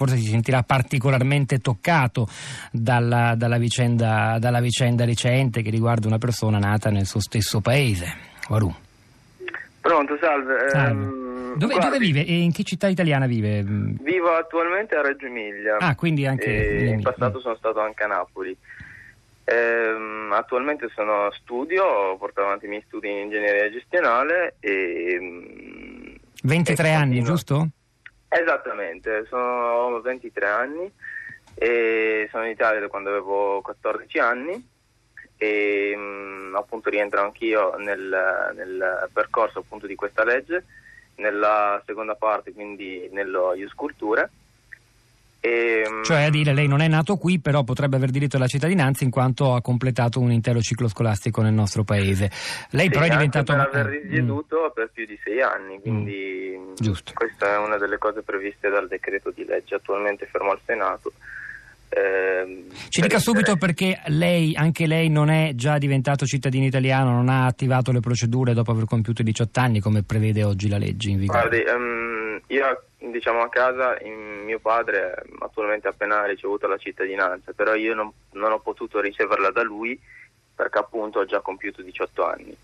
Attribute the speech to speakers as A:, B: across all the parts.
A: forse si sentirà particolarmente toccato dalla, dalla, vicenda, dalla, vicenda, recente che riguarda una persona nata nel suo stesso paese. Waru.
B: Pronto, salve.
A: salve. Ehm, dove, dove, vive e in che città italiana vive?
B: Vivo attualmente a Reggio Emilia.
A: Ah, quindi anche
B: in passato sono stato anche a Napoli. Ehm, attualmente sono studio, porto avanti i miei studi in ingegneria gestionale e
A: 23 e anni, giusto?
B: Esattamente, sono 23 anni e sono in Italia da quando avevo 14 anni e mh, mm, appunto rientro anch'io nel, nel percorso appunto di questa legge nella seconda parte quindi nello Ius Culture
A: e, ehm, cioè a dire lei non è nato qui però potrebbe aver diritto alla cittadinanza in quanto ha completato un intero ciclo scolastico nel nostro paese lei
B: sì,
A: però è diventato
B: per aver risieduto mm. per più di sei anni quindi mm. questa è una delle cose previste dal decreto di legge attualmente fermo al Senato
A: eh, Ci dica subito perché lei, anche lei non è già diventato cittadino italiano, non ha attivato le procedure dopo aver compiuto i 18 anni come prevede oggi la legge in vigore.
B: Guardi, um, io diciamo a casa mio padre attualmente ha appena ricevuto la cittadinanza, però io non, non, ho potuto riceverla da lui perché appunto ho già compiuto 18 anni.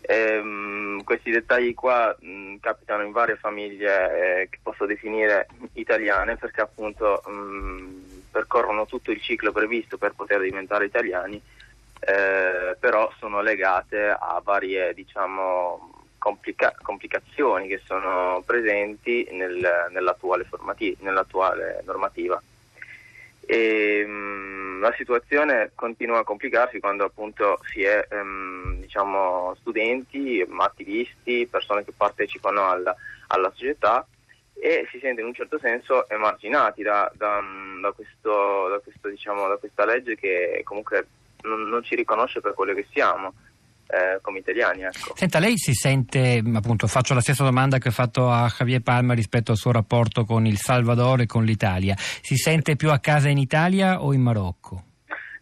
B: E, um, questi dettagli qua um, capitano in varie famiglie eh, che posso definire italiane perché appunto um, percorrono tutto il ciclo previsto per poter diventare italiani, eh, però sono legate a varie diciamo, complica- complicazioni che sono presenti nel, nell'attuale, formati- nell'attuale, normativa. E, mh, mm, la situazione continua a complicarsi quando appunto si è um, diciamo, studenti, attivisti, persone che partecipano alla, alla, società e si sentono in un certo senso emarginati da, da, da, questo, questo, diciamo, da questa legge che comunque non, non ci riconosce per quello che siamo eh, come italiani. Ecco.
A: Senta, lei si sente, appunto, faccio la stessa domanda che ho fatto a Javier Palma rispetto al suo rapporto con il Salvador e con l'Italia. Si sente più a casa in Italia o in Marocco?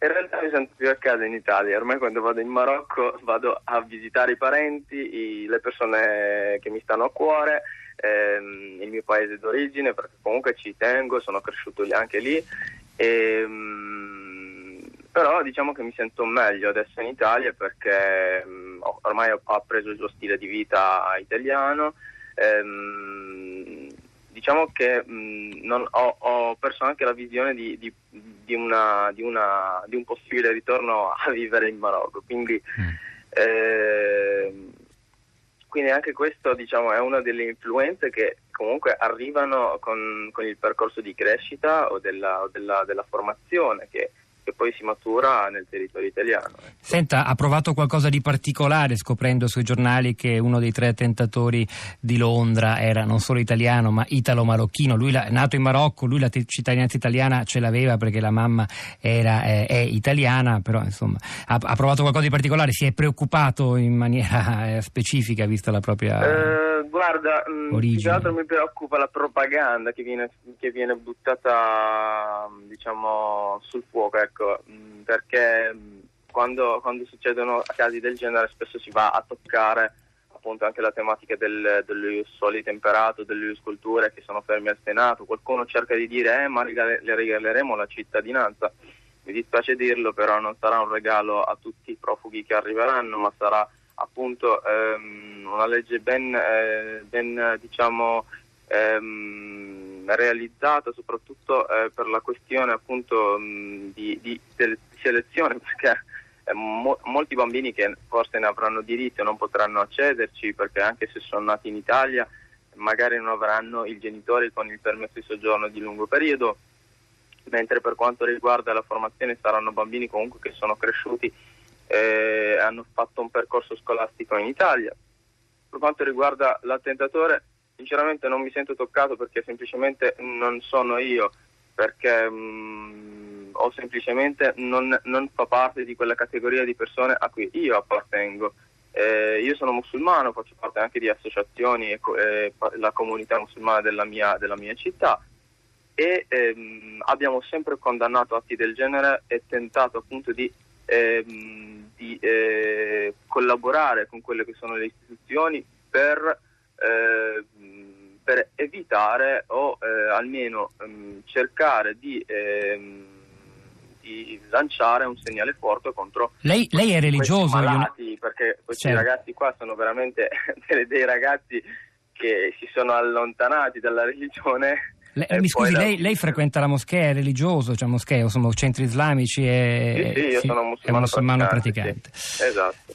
B: In realtà mi sento più a casa in Italia, ormai quando vado in Marocco vado a visitare i parenti, i, le persone che mi stanno a cuore, ehm, il mio paese d'origine perché comunque ci tengo, sono cresciuto anche lì e, ehm, però diciamo che mi sento meglio adesso in Italia perché mh, mm, ormai ho, ho, preso il suo stile di vita italiano. Ehm, diciamo che mh, mm, non, ho, ho, perso anche la visione di, di, di, una, una, di, un possibile ritorno a vivere in Marocco. Quindi, mm. eh, quindi anche questo diciamo, è una delle influenze che comunque arrivano con, con il percorso di crescita o della, o della, della formazione che che poi si matura nel territorio italiano. Ecco.
A: Senta, ha provato qualcosa di particolare scoprendo sui giornali che uno dei tre attentatori di Londra era non solo italiano ma italo-marocchino, lui è nato in Marocco, lui la cittadinanza italiana ce l'aveva perché la mamma era, è, è italiana, però insomma ha, ha, provato qualcosa di particolare, si è preoccupato in maniera eh, specifica vista la propria...
B: Eh guarda, mm, più che altro mi preoccupa la propaganda che viene, che viene buttata diciamo, sul fuoco, ecco, mm, perché mm, quando, quando, succedono casi del genere spesso si va a toccare appunto anche la tematica del, dell'Ius Soli Temperato, dell'Ius Culture che sono fermi al Senato. Qualcuno cerca di dire eh, ma le regaleremo la cittadinanza. Mi dispiace dirlo, però non sarà un regalo a tutti i profughi che arriveranno, ma sarà appunto ehm, una legge ben, eh, ben diciamo, ehm, realizzata soprattutto eh, per la questione appunto mh, di, di, selezione perché eh, mo- molti bambini che forse ne avranno diritto non potranno accederci perché anche se sono nati in Italia magari non avranno i genitori con il permesso di soggiorno di lungo periodo. Mentre per quanto riguarda la formazione saranno bambini comunque che sono cresciuti eh, hanno fatto un percorso scolastico in Italia. Per quanto riguarda l'attentatore, sinceramente non mi sento toccato perché semplicemente non sono io, perché mh, mm, o semplicemente non, non, fa parte di quella categoria di persone a cui io appartengo. Eh, io sono musulmano, faccio parte anche di associazioni e eh, la comunità musulmana della mia, della mia città e ehm, abbiamo sempre condannato atti del genere e tentato appunto di ehm, di eh, collaborare con quelle che sono le istituzioni per, eh, per evitare o eh, almeno ehm, cercare di, ehm, di, lanciare un segnale forte contro
A: lei, lei è religioso
B: malati, perché questi certo. ragazzi qua sono veramente dei ragazzi che si sono allontanati dalla religione
A: le, mi scusi, lei, lei, frequenta la moschea, è religioso, cioè moschea, insomma, centri islamici
B: e... Sì, sì, io sì, sono musulmano,
A: musulmano praticante. praticante.
B: Sì, esatto.